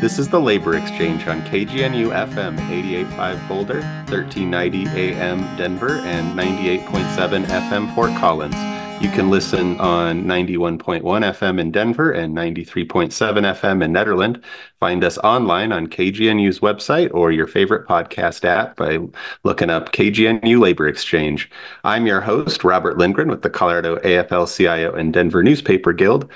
This is the Labor Exchange on KGNU FM 88.5 Boulder, 1390 AM Denver, and 98.7 FM Fort Collins. You can listen on 91.1 FM in Denver and 93.7 FM in Nederland. Find us online on KGNU's website or your favorite podcast app by looking up KGNU Labor Exchange. I'm your host, Robert Lindgren with the Colorado AFL CIO and Denver Newspaper Guild.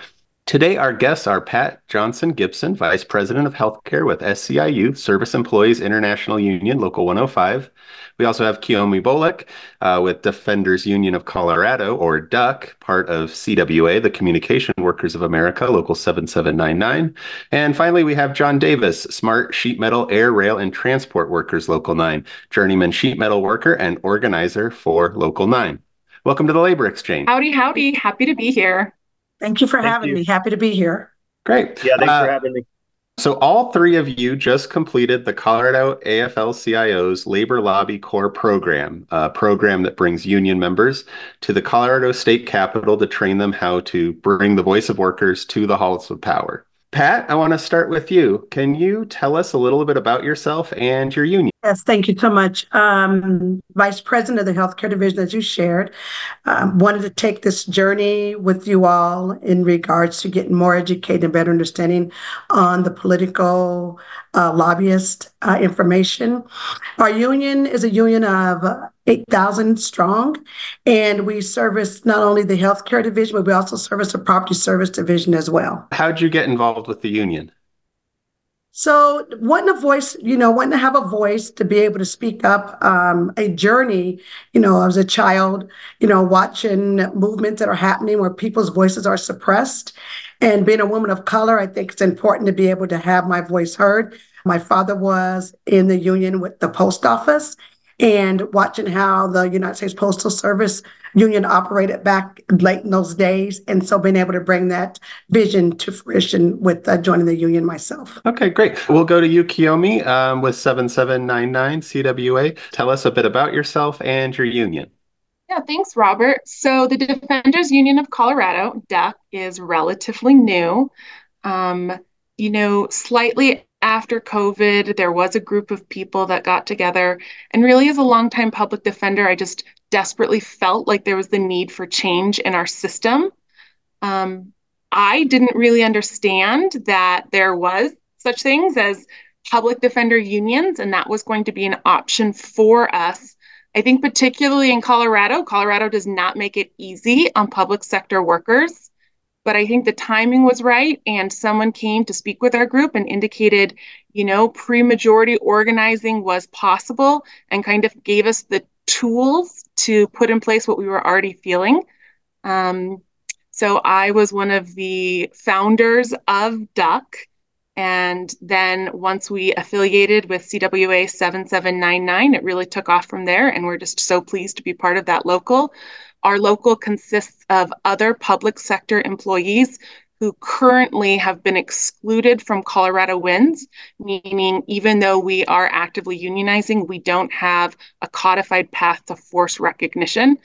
Today, our guests are Pat Johnson Gibson, Vice President of Healthcare with SEIU, Service Employees International Union, Local 105. We also have Kiyomi Bolick uh, with Defenders Union of Colorado, or DUC, part of CWA, the Communication Workers of America, Local 7799. And finally, we have Jon Davis, Smart Sheet Metal Air, Rail, and Transport Workers, Local 9, journeyman sheet metal worker and organizer for Local 9. Welcome to the Labor Exchange. Howdy, howdy. Happy to be here. Thank you for Thank having you. me. Happy to be here. Great. Yeah, thanks uh, for having me. So, all three of you just completed the Colorado AFL CIO's Labor Lobby Corps program, a program that brings union members to the Colorado State Capitol to train them how to bring the voice of workers to the halls of power. Pat, I want to start with you. Can you tell us a little bit about yourself and your union? Yes, thank you so much. Um, Vice President of the Healthcare Division, as you shared, um, wanted to take this journey with you all in regards to getting more educated and better understanding on the political uh, lobbyist uh, information. Our union is a union of 8,000 strong. And we service not only the healthcare division, but we also service the property service division as well. How'd you get involved with the union? So, wanting a voice, you know, wanting to have a voice to be able to speak up, um, a journey, you know, as a child, you know, watching movements that are happening where people's voices are suppressed. And being a woman of color, I think it's important to be able to have my voice heard. My father was in the union with the post office and watching how the United States Postal Service union operated back late in those days. And so being able to bring that vision to fruition with uh, joining the union myself. Okay, great. We'll go to you, Kiyomi, um, with 7799 CWA. Tell us a bit about yourself and your union. Yeah, thanks, Robert. So the Defenders Union of Colorado, DUC, is relatively new. Um, you know, slightly after COVID, there was a group of people that got together. And really, as a longtime public defender, I just desperately felt like there was the need for change in our system. Um, I didn't really understand that there was such things as public defender unions, and that was going to be an option for us. I think, particularly in Colorado, Colorado does not make it easy on public sector workers but I think the timing was right. And someone came to speak with our group and indicated, you know, pre majority organizing was possible and kind of gave us the tools to put in place what we were already feeling. Um, so I was one of the founders of DUC. And then once we affiliated with CWA 7799, it really took off from there. And we're just so pleased to be part of that local. Our local consists of other public sector employees who currently have been excluded from Colorado WINS, meaning even though we are actively unionizing, we don't have a codified path to force recognition.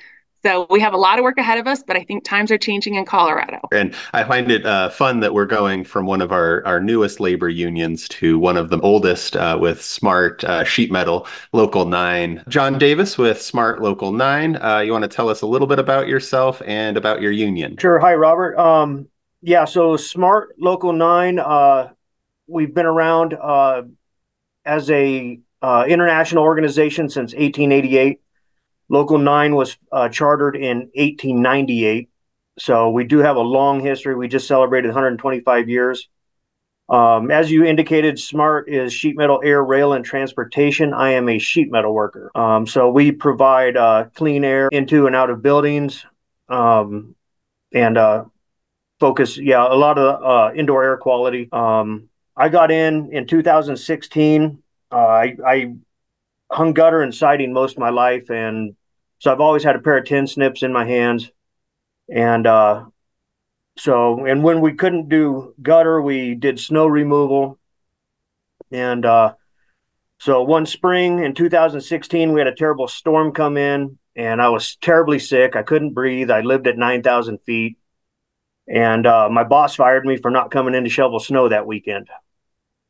So we have a lot of work ahead of us, but I think times are changing in Colorado. And I find it uh, fun that we're going from one of our, our newest labor unions to one of the oldest uh, with Smart uh, Sheet Metal Local 9. Jon Davis with Smart Local 9. Uh, you want to tell us a little bit about yourself and about your union? Sure. Hi, Robert. Um, yeah, so Smart Local 9, uh, we've been around uh, as a international organization since 1888. Local 9 was uh, chartered in 1898. So we do have a long history. We just celebrated 125 years. Um, as you indicated, SMART is sheet metal, air, rail, and transportation. I am a sheet metal worker. Um, so we provide uh, clean air into and out of buildings um, and uh, focus, yeah, a lot of uh, indoor air quality. Um, I got in in 2016. Uh, I, I hung gutter and siding most of my life and so I've always had a pair of tin snips in my hands. And uh, so, and when we couldn't do gutter, we did snow removal. And uh, so one spring in 2016, we had a terrible storm come in, and I was terribly sick. I couldn't breathe. I lived at 9,000 feet. And uh, my boss fired me for not coming in to shovel snow that weekend.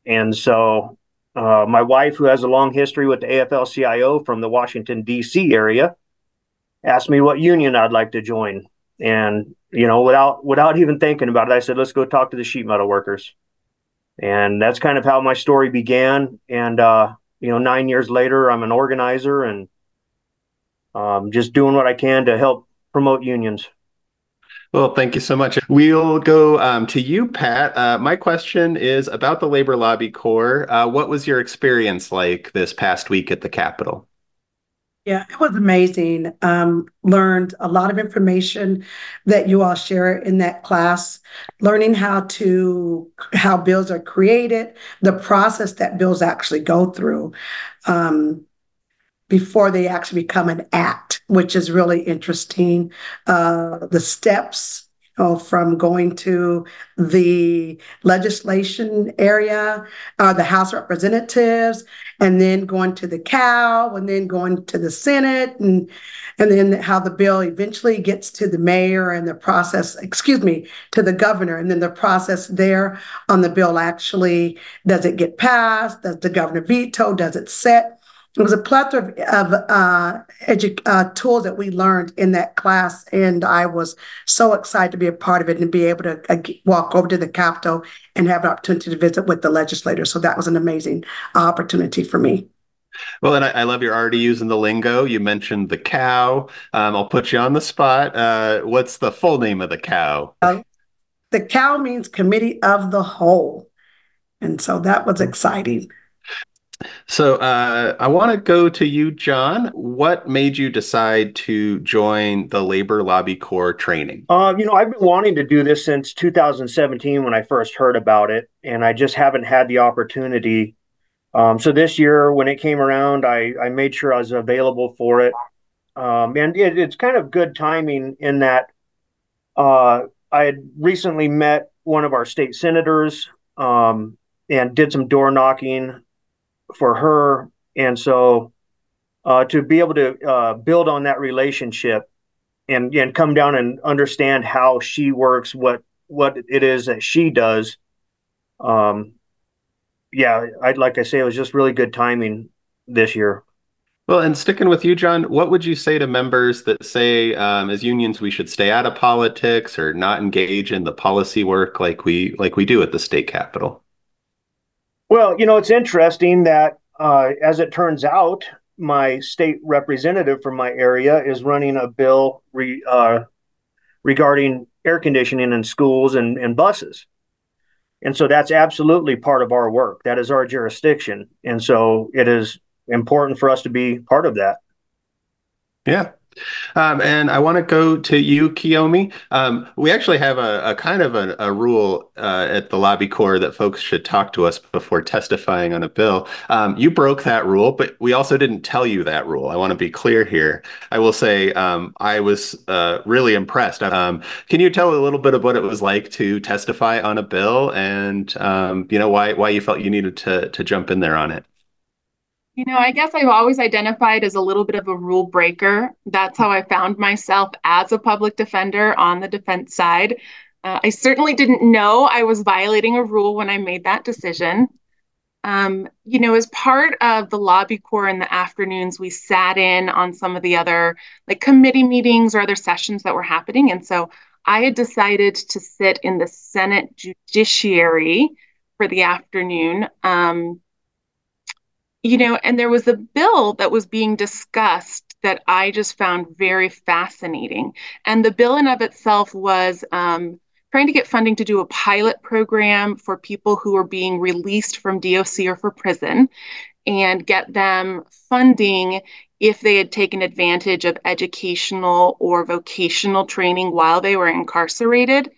And so uh, my wife, who has a long history with the AFL CIO from the Washington, D.C. area, asked me what union I'd like to join. And, you know, without without even thinking about it, I said, let's go talk to the sheet metal workers. And that's kind of how my story began. And, uh, you know, nine years later, I'm an organizer and um, just doing what I can to help promote unions. Well, thank you so much. We'll go um, to you, Pat. Uh, my question is about the Labor Lobby Corps. Uh, what was your experience like this past week at the Capitol? Yeah, it was amazing. Um, learned a lot of information that you all share in that class, learning how to how bills are created, the process that bills actually go through. Um, before they actually become an act, which is really interesting. Uh, the steps from going to the legislation area, uh, the House of Representatives, and then going to the cow, and then going to the Senate, and and then how the bill eventually gets to the mayor and the process, excuse me, to the governor, and then the process there on the bill actually does it get passed? Does the governor veto? Does it set? It was a plethora of, uh, edu- uh, tools that we learned in that class, and I was so excited to be a part of it and be able to uh, walk over to the Capitol and have an opportunity to visit with the legislators. So that was an amazing opportunity for me. Well, and I, I, love you're already using the lingo. You mentioned the cow. Um, I'll put you on the spot. Uh, what's the full name of the cow? Uh, the cow means Committee of the Whole. And so that was exciting. So uh, I want to go to you, Jon. What made you decide to join the Labor Lobby Corps training? Uh, you know, I've been wanting to do this since 2017 when I first heard about it, and I just haven't had the opportunity. Um, so this year, when it came around, I, I made sure I was available for it. Um, and it, it's kind of good timing in that uh, I had recently met one of our state senators um, and did some door knocking for her. And so uh, to be able to uh, build on that relationship and and come down and understand how she works, what what it is that she does. Um, yeah, I'd like I say it was just really good timing this year. Well, and sticking with you, Jon, what would you say to members that say, um, as unions, we should stay out of politics or not engage in the policy work like we like we do at the state capitol? Well, you know, it's interesting that uh, as it turns out, my state representative from my area is running a bill re, uh, regarding air conditioning in schools and, and buses. And so that's absolutely part of our work. That is our jurisdiction. And so it is important for us to be part of that. Yeah, um, and I want to go to you, Kiyomi. Um, we actually have a, a kind of a, a rule uh, at the Lobby Corps that folks should talk to us before testifying on a bill. Um, you broke that rule, but we also didn't tell you that rule. I want to be clear here. I will say um, I was uh, really impressed. Um, can you tell a little bit of what it was like to testify on a bill, and um, you know why why you felt you needed to to jump in there on it? You know, I guess I've always identified as a little bit of a rule breaker. That's how I found myself as a public defender on the defense side. Uh, I certainly didn't know I was violating a rule when I made that decision. Um, you know, as part of the lobby corps in the afternoons, we sat in on some of the other like committee meetings or other sessions that were happening. And so I had decided to sit in the Senate Judiciary for the afternoon. Um, you know, and there was a bill that was being discussed that I just found very fascinating. And the bill in of itself was um, trying to get funding to do a pilot program for people who are being released from DOC or for prison and get them funding if they had taken advantage of educational or vocational training while they were incarcerated.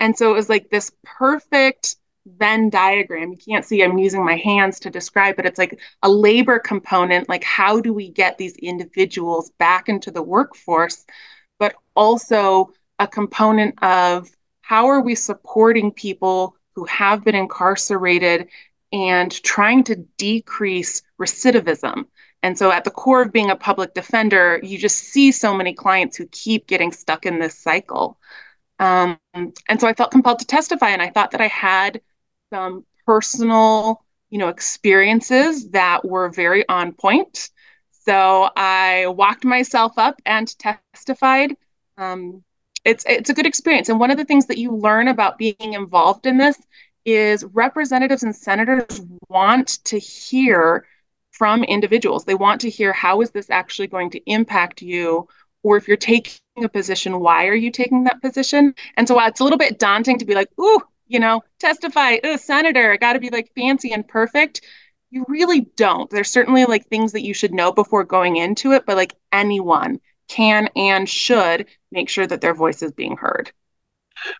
And so it was like this perfect Venn diagram. You can't see, I'm using my hands to describe, but it's like a labor component. Like, how do we get these individuals back into the workforce? But also a component of how are we supporting people who have been incarcerated and trying to decrease recidivism? And so, at the core of being a public defender, you just see so many clients who keep getting stuck in this cycle. Um, and so I felt compelled to testify, and I thought that I had some personal, you know, experiences that were very on point. So I walked myself up and testified. Um, it's it's a good experience, and one of the things that you learn about being involved in this is representatives and senators want to hear from individuals. They want to hear how is this actually going to impact you or if you're taking a position, why are you taking that position? And so while it's a little bit daunting to be like, ooh, you know, testify, senator, it got to be like fancy and perfect. You really don't. There's certainly like things that you should know before going into it, but like anyone can and should make sure that their voice is being heard.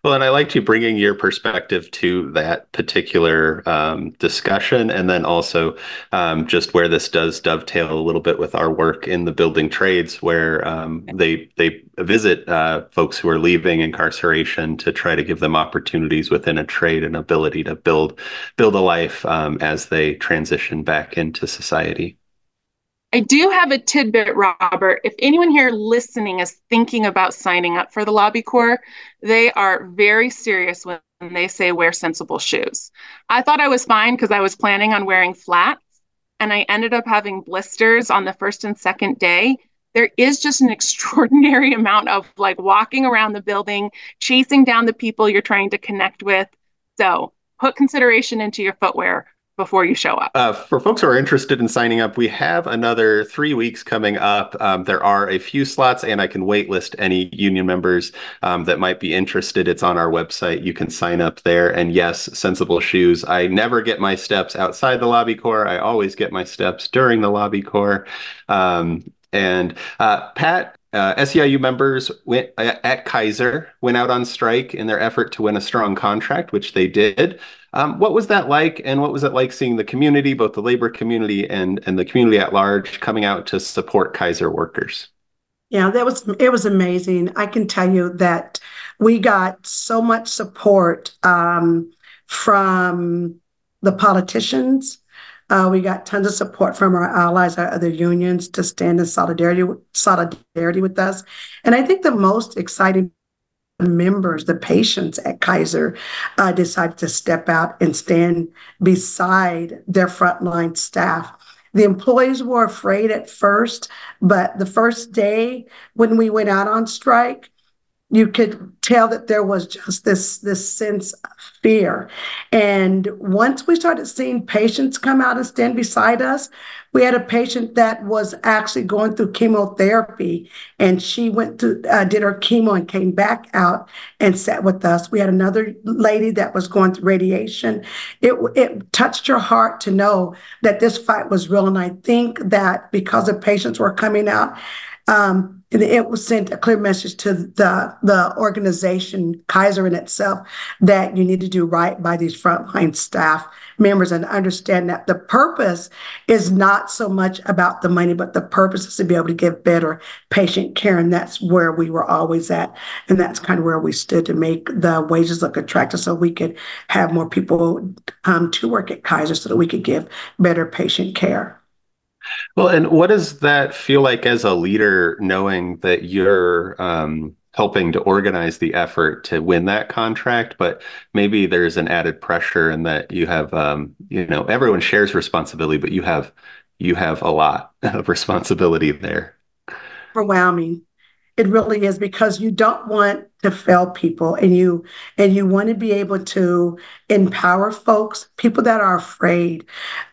Well, and I liked you bringing your perspective to that particular um, discussion, and then also um, just where this does dovetail a little bit with our work in the building trades, where um, they they visit uh, folks who are leaving incarceration to try to give them opportunities within a trade and ability to build build a life um, as they transition back into society. I do have a tidbit, Robert. If anyone here listening is thinking about signing up for the Lobby Corps, they are very serious when they say wear sensible shoes. I thought I was fine because I was planning on wearing flats, and I ended up having blisters on the first and second day. There is just an extraordinary amount of like walking around the building, chasing down the people you're trying to connect with. So put consideration into your footwear before you show up. Uh, for folks who are interested in signing up, we have another three weeks coming up. Um, there are a few slots, and I can waitlist any union members um, that might be interested. It's on our website. You can sign up there. And yes, Sensible Shoes. I never get my steps outside the lobby corps. I always get my steps during the lobby corps. Um, and uh, Pat, uh, SEIU members went uh, at Kaiser went out on strike in their effort to win a strong contract, which they did. Um, what was that like, and what was it like seeing the community, both the labor community and and the community at large, coming out to support Kaiser workers? Yeah, that was it was amazing. I can tell you that we got so much support um, from the politicians uh, we got tons of support from our allies, our other unions, to stand in solidarity solidarity with us. And I think the most exciting members, the patients at Kaiser, uh, decided to step out and stand beside their frontline staff. The employees were afraid at first, but the first day when we went out on strike, you could tell that there was just this this sense of fear. And once we started seeing patients come out and stand beside us we had a patient that was actually going through chemotherapy and she went to uh, did her chemo and came back out and sat with us. We had another lady that was going through radiation. It it touched your heart to know that this fight was real and i think that because the patients were coming out um, it was sent a clear message to the the organization Kaiser in itself that you need to do right by these frontline staff members and understand that the purpose is not so much about the money, but the purpose is to be able to give better patient care, and that's where we were always at, and that's kind of where we stood to make the wages look attractive, so we could have more people um, to work at Kaiser, so that we could give better patient care. Well, and what does that feel like as a leader, knowing that you're um, helping to organize the effort to win that contract, but maybe there's an added pressure in that you have, um, you know, everyone shares responsibility, but you have you have a lot of responsibility there. Overwhelming. It really is because you don't want to fail people and you and you want to be able to empower folks, people that are afraid.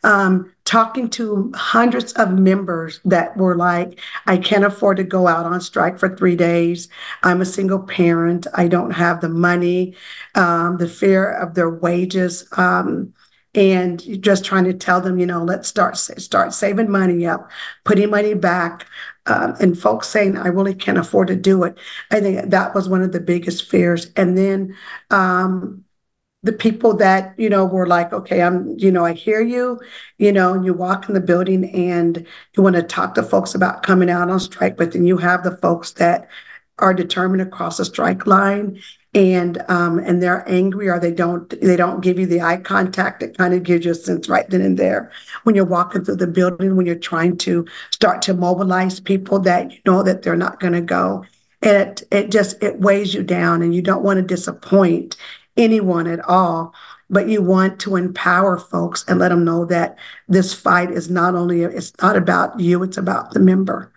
Um, talking to hundreds of members that were like, I can't afford to go out on strike for three days. I'm a single parent. I don't have the money, um, the fear of their wages. Um, and just trying to tell them, you know, let's start start saving money up, putting money back, um, and folks saying, I really can't afford to do it. I think that was one of the biggest fears. And then um, the people that, you know, were like, okay, I'm, you know, I hear you, you know, and you walk in the building and you want to talk to folks about coming out on strike, but then you have the folks that are determined to cross a strike line and um, and they're angry or they don't they don't give you the eye contact it kind of gives you a sense right then and there when you're walking through the building when you're trying to start to mobilize people that you know that they're not going to go it it just it weighs you down and you don't want to disappoint anyone at all but you want to empower folks and let them know that this fight is not only it's not about you, it's about the member.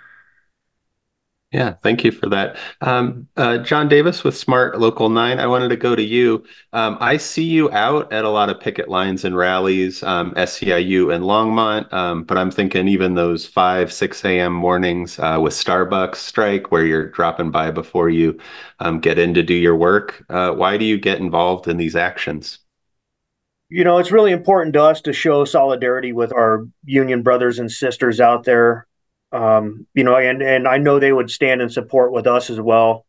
Yeah, thank you for that. Um, uh, Jon Davis with Smart Local 9, I wanted to go to you. Um, I see you out at a lot of picket lines and rallies, um, SEIU and Longmont, um, but I'm thinking even those 5, 6 a.m. mornings uh, with Starbucks strike where you're dropping by before you um, get in to do your work. Uh, why do you get involved in these actions? You know, it's really important to us to show solidarity with our union brothers and sisters out there um, you know, and and I know they would stand in support with us as well.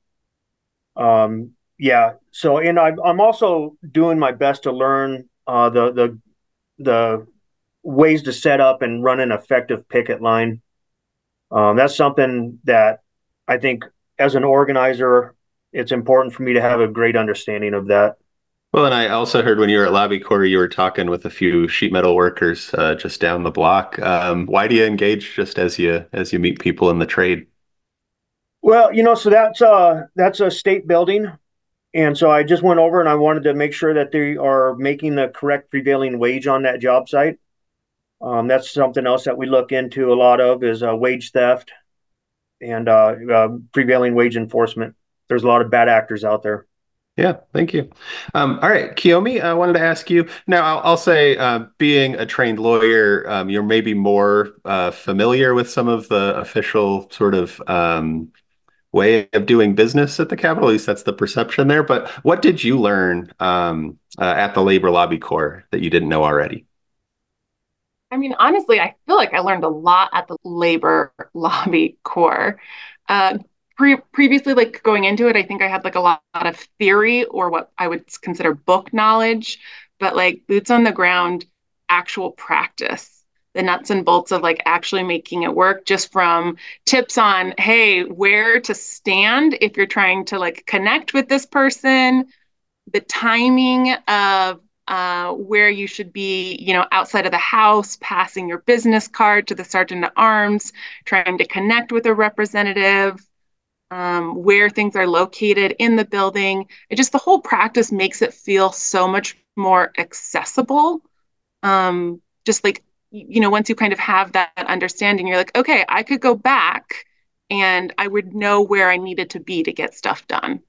Um, yeah. So, and I, I'm also doing my best to learn uh, the the the ways to set up and run an effective picket line. Um, that's something that I think as an organizer, it's important for me to have a great understanding of that. Well, and I also heard when you were at Lobby Corps, you were talking with a few sheet metal workers uh, just down the block. Um, why do you engage just as you as you meet people in the trade? Well, you know, so that's uh that's a state building, and so I just went over and I wanted to make sure that they are making the correct prevailing wage on that job site. Um, that's something else that we look into a lot of is uh, wage theft and uh, uh, prevailing wage enforcement. There's a lot of bad actors out there. Yeah, thank you. Um, all right, Kiyomi, I wanted to ask you. Now, I'll, I'll say, uh, being a trained lawyer, um, you're maybe more uh, familiar with some of the official sort of um, way of doing business at the Capitol. At least that's the perception there. But what did you learn um, uh, at the Labor Lobby Corps that you didn't know already? I mean, honestly, I feel like I learned a lot at the Labor Lobby Corps. Pre- previously like going into it i think i had like a lot, lot of theory or what i would consider book knowledge but like boots on the ground actual practice the nuts and bolts of like actually making it work just from tips on hey where to stand if you're trying to like connect with this person the timing of uh, where you should be, you know, outside of the house, passing your business card to the sergeant at arms, trying to connect with a representative, um, where things are located in the building. It just the whole practice makes it feel so much more accessible. Um, just like, you know, once you kind of have that understanding, you're like, okay, I could go back and I would know where I needed to be to get stuff done.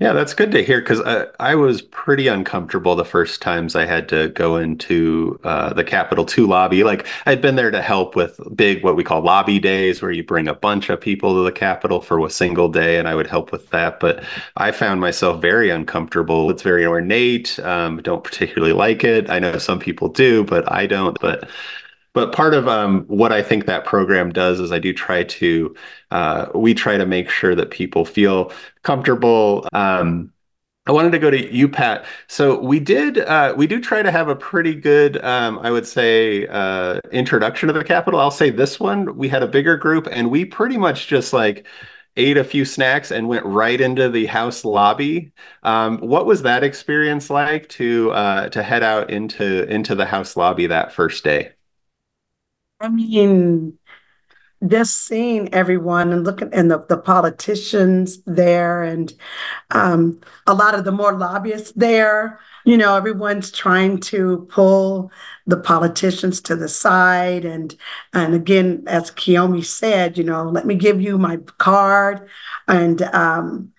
Yeah, that's good to hear because I, I, was pretty uncomfortable the first times I had to go into uh, the Capitol 2 lobby. Like, I'd been there to help with big, what we call lobby days, where you bring a bunch of people to the Capitol for a single day, and I would help with that. But I found myself very uncomfortable. It's very ornate. Um, don't particularly like it. I know some people do, but I don't. But but part of um, what I think that program does is I do try to, uh, we try to make sure that people feel comfortable. Um, I wanted to go to you, Pat. So we did, uh, we do try to have a pretty good, um, I would say, uh, introduction to the Capitol. I'll say this one, we had a bigger group and we pretty much just like, ate a few snacks and went right into the house lobby. Um, what was that experience like to uh, to head out into into the house lobby that first day? I mean, just seeing everyone and looking and the, the politicians there and um, a lot of the more lobbyists there, you know, everyone's trying to pull the politicians to the side. And and again, as Kiyomi said, you know, let me give you my card. And um,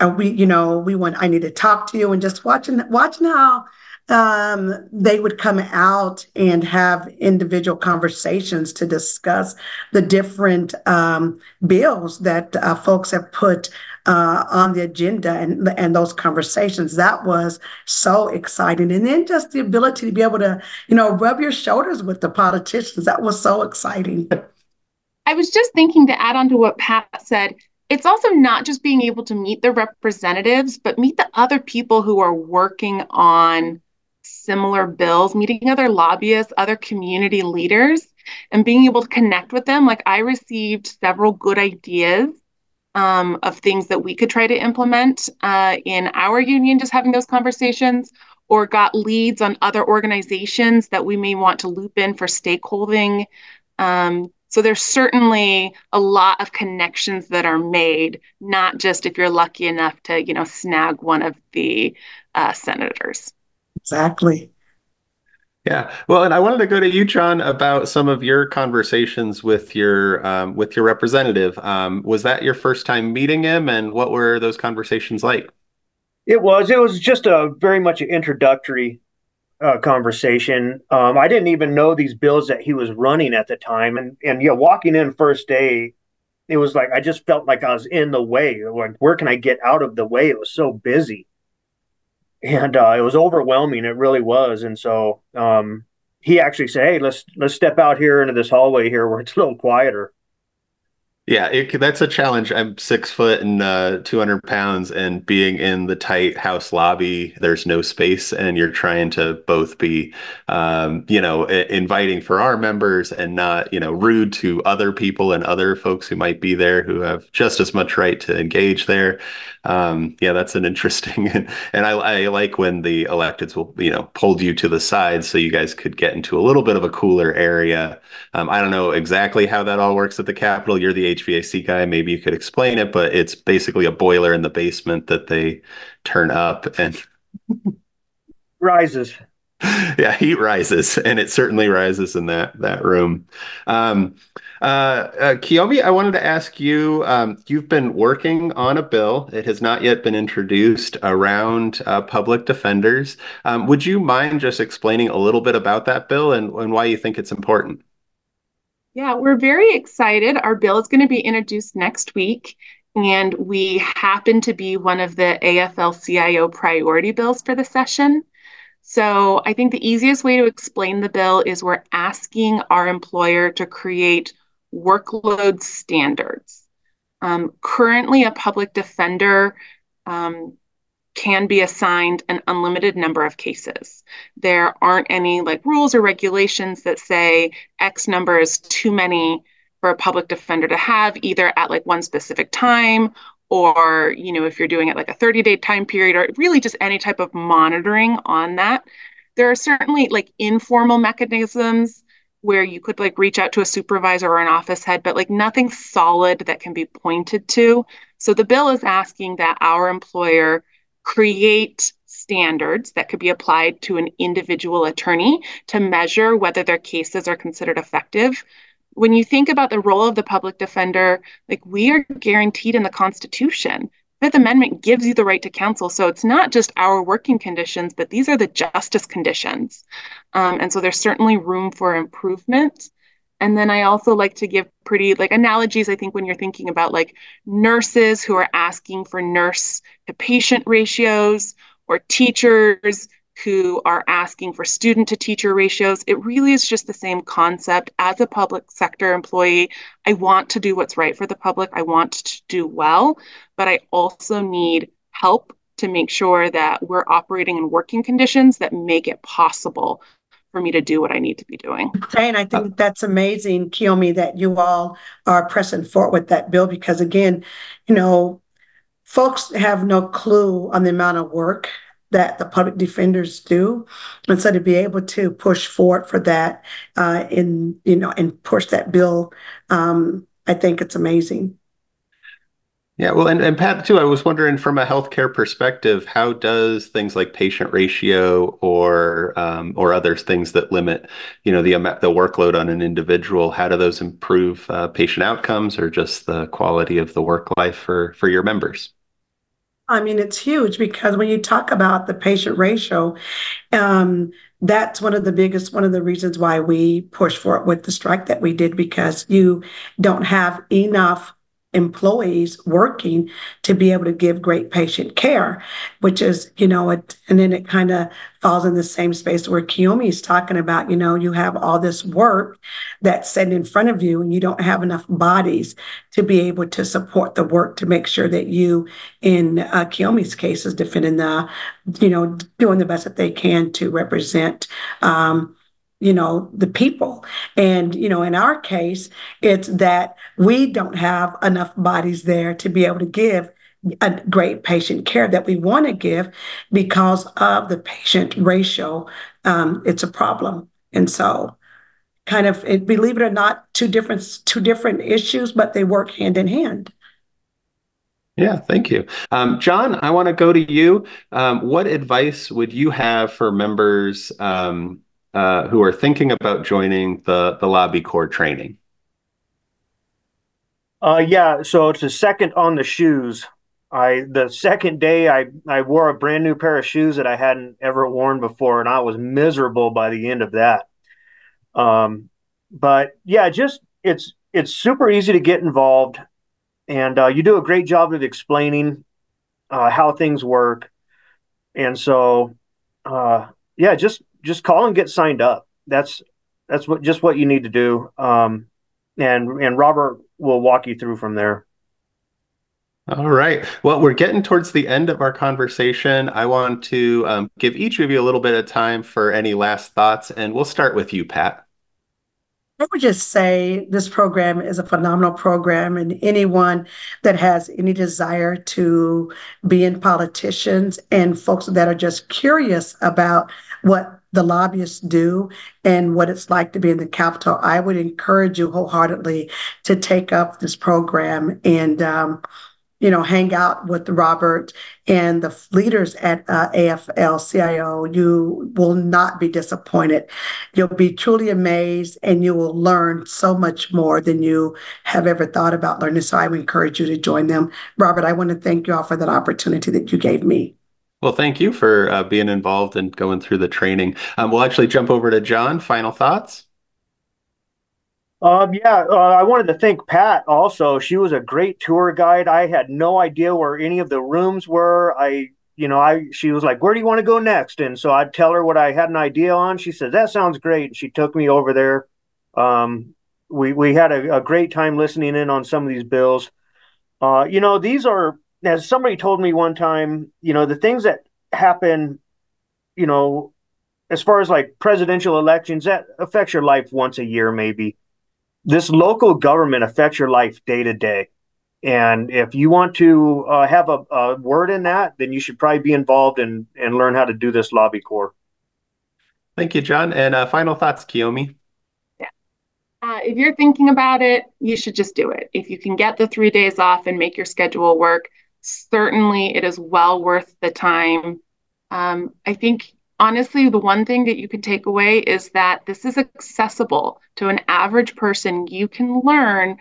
and we, you know, we want I need to talk to you and just watching watching how um, they would come out and have individual conversations to discuss the different um, bills that uh, folks have put uh, on the agenda and, and those conversations. That was so exciting. And then just the ability to be able to, you know, rub your shoulders with the politicians. That was so exciting. I was just thinking to add on to what Pat said it's also not just being able to meet the representatives, but meet the other people who are working on similar bills, meeting other lobbyists, other community leaders, and being able to connect with them. Like I received several good ideas um, of things that we could try to implement uh, in our union, just having those conversations, or got leads on other organizations that we may want to loop in for stakeholding. Um, so there's certainly a lot of connections that are made, not just if you're lucky enough to, you know, snag one of the uh, senators. Exactly. Yeah. Well, and I wanted to go to you, Jon, about some of your conversations with your um, with your representative. Um, was that your first time meeting him, and what were those conversations like? It was. It was just a very much an introductory uh, conversation. Um, I didn't even know these bills that he was running at the time, and and yeah, walking in first day, it was like I just felt like I was in the way. Like, where can I get out of the way? It was so busy and uh, it was overwhelming. It really was. And so um, he actually said, "Hey, let's let's step out here into this hallway here where it's a little quieter." Yeah, it, that's a challenge. I'm six foot and uh, 200 pounds, and being in the tight house lobby, there's no space, and you're trying to both be, um, you know, inviting for our members and not, you know, rude to other people and other folks who might be there who have just as much right to engage there. Um, yeah, that's an interesting, and, I, I like when the electeds will, you know, pulled you to the side so you guys could get into a little bit of a cooler area. Um, I don't know exactly how that all works at the Capitol. You're the HVAC guy. Maybe you could explain it, but it's basically a boiler in the basement that they turn up and rises. Yeah, heat rises, and it certainly rises in that that room. Um, uh, uh, Kiyomi, I wanted to ask you. Um, you've been working on a bill. It has not yet been introduced around uh, public defenders. Um, would you mind just explaining a little bit about that bill and, and why you think it's important? Yeah, we're very excited. Our bill is going to be introduced next week, and we happen to be one of the AFL CIO priority bills for the session. So I think the easiest way to explain the bill is we're asking our employer to create workload standards. Um, currently, a public defender um, can be assigned an unlimited number of cases. There aren't any like rules or regulations that say X number is too many for a public defender to have either at like one specific time or you know if you're doing it like a 30 day time period or really just any type of monitoring on that there are certainly like informal mechanisms where you could like reach out to a supervisor or an office head but like nothing solid that can be pointed to so the bill is asking that our employer create standards that could be applied to an individual attorney to measure whether their cases are considered effective. When you think about the role of the public defender, like we are guaranteed in the Constitution. Fifth Amendment gives you the right to counsel. So it's not just our working conditions, but these are the justice conditions. Um, and so there's certainly room for improvement. And then I also like to give pretty like analogies. I think when you're thinking about like nurses who are asking for nurse to patient ratios or teachers who are asking for student to teacher ratios, it really is just the same concept. As a public sector employee, I want to do what's right for the public, I want to do well, but I also need help to make sure that we're operating in working conditions that make it possible for me to do what I need to be doing. And I think that's amazing, Kiyomi, that you all are pressing forward with that bill because, again, you know, folks have no clue on the amount of work that the public defenders do, and so to be able to push forward for that, uh, in you know, and push that bill, um, I think it's amazing. Yeah, well, and, and Pat, too, I was wondering from a healthcare perspective, how does things like patient ratio or um, or other things that limit, you know, the the workload on an individual, how do those improve uh, patient outcomes or just the quality of the work life for for your members? I mean, it's huge because when you talk about the patient ratio, um, that's one of the biggest, one of the reasons why we push for it with the strike that we did because you don't have enough employees working to be able to give great patient care, which is, you know, it, and then it kind of falls in the same space where Kiyomi is talking about, you know, you have all this work that's set in front of you and you don't have enough bodies to be able to support the work to make sure that you, in uh, Kiyomi's case, is defending the, you know, doing the best that they can to represent, um, you know the people and you know in our case it's that we don't have enough bodies there to be able to give a great patient care that we want to give because of the patient ratio um, it's a problem and so kind of it, believe it or not two different two different issues but they work hand in hand Yeah, thank you. Um, Jon, I want to go to you. Um, what advice would you have for members um, who are thinking about joining the, Lobby Corps training? Uh, yeah, so it's a second on the shoes. I the second day I I wore a brand new pair of shoes that I hadn't ever worn before, and I was miserable by the end of that. Um, but yeah, just it's it's super easy to get involved, and uh, you do a great job of explaining uh, how things work, and so uh, yeah, just just call and get signed up. That's that's what just what you need to do. Um, and and Robert will walk you through from there. All right. Well, we're getting towards the end of our conversation. I want to um, give each of you a little bit of time for any last thoughts, and we'll start with you, Pat. I would just say this program is a phenomenal program, and anyone that has any desire to be in politicians and folks that are just curious about what the lobbyists do and what it's like to be in the Capitol, I would encourage you wholeheartedly to take up this program and um, you know, hang out with Robert and the leaders at uh, AFL-CIO, you will not be disappointed. You'll be truly amazed and you will learn so much more than you have ever thought about learning. So I would encourage you to join them. Robert, I want to thank you all for that opportunity that you gave me. Well, thank you for uh, being involved and going through the training. Um, we'll actually jump over to Jon. Final thoughts? Um, yeah, uh, I wanted to thank Pat also. She was a great tour guide. I had no idea where any of the rooms were. I, you know, I she was like, "Where do you want to go next?" And so I'd tell her what I had an idea on. She said, "That sounds great," and she took me over there. Um, we we had a, a great time listening in on some of these bills. Uh, you know, these are as somebody told me one time. You know, the things that happen, you know, as far as like presidential elections, that affects your life once a year, maybe this local government affects your life day to day. And if you want to uh, have a, a, word in that, then you should probably be involved and, and learn how to do this lobby corps. Thank you, Jon. And uh, final thoughts, Kiyomi? Yeah. Uh, if you're thinking about it, you should just do it. If you can get the three days off and make your schedule work, certainly it is well worth the time. Um, I think honestly, the one thing that you can take away is that this is accessible to an average person. You can learn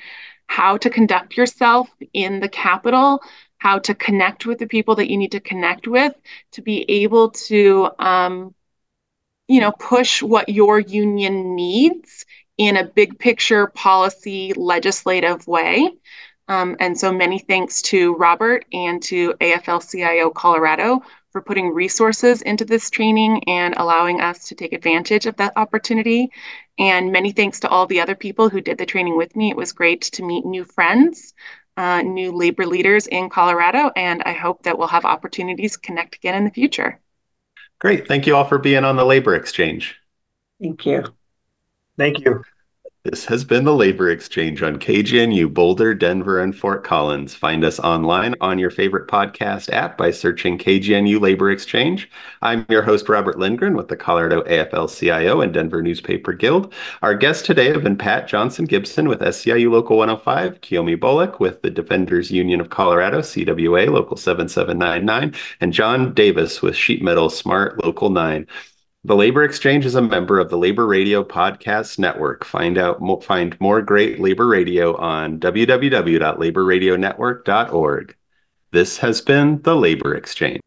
how to conduct yourself in the Capitol, how to connect with the people that you need to connect with to be able to, um, you know, push what your union needs in a big picture policy legislative way. Um, and so many thanks to Robert and to AFL CIO Colorado for putting resources into this training and allowing us to take advantage of that opportunity. And many thanks to all the other people who did the training with me. It was great to meet new friends, uh, new labor leaders in Colorado, and I hope that we'll have opportunities to connect again in the future. Great. Thank you all for being on the Labor Exchange. Thank you. Thank you. This has been the Labor Exchange on KGNU, Boulder, Denver, and Fort Collins. Find us online on your favorite podcast app by searching KGNU Labor Exchange. I'm your host, Robert Lindgren with the Colorado AFL CIO and Denver Newspaper Guild. Our guests today have been Pat Johnson Gibson with SEIU Local 105, Kiyomi Bolick with the Defenders Union of Colorado, CWA Local 7799, and Jon Davis with Sheet Metal Smart Local 9. The Labor Exchange is a member of the Labor Radio Podcast Network. Find out find more great labor radio on www.laborradionetwork.org. This has been the Labor Exchange.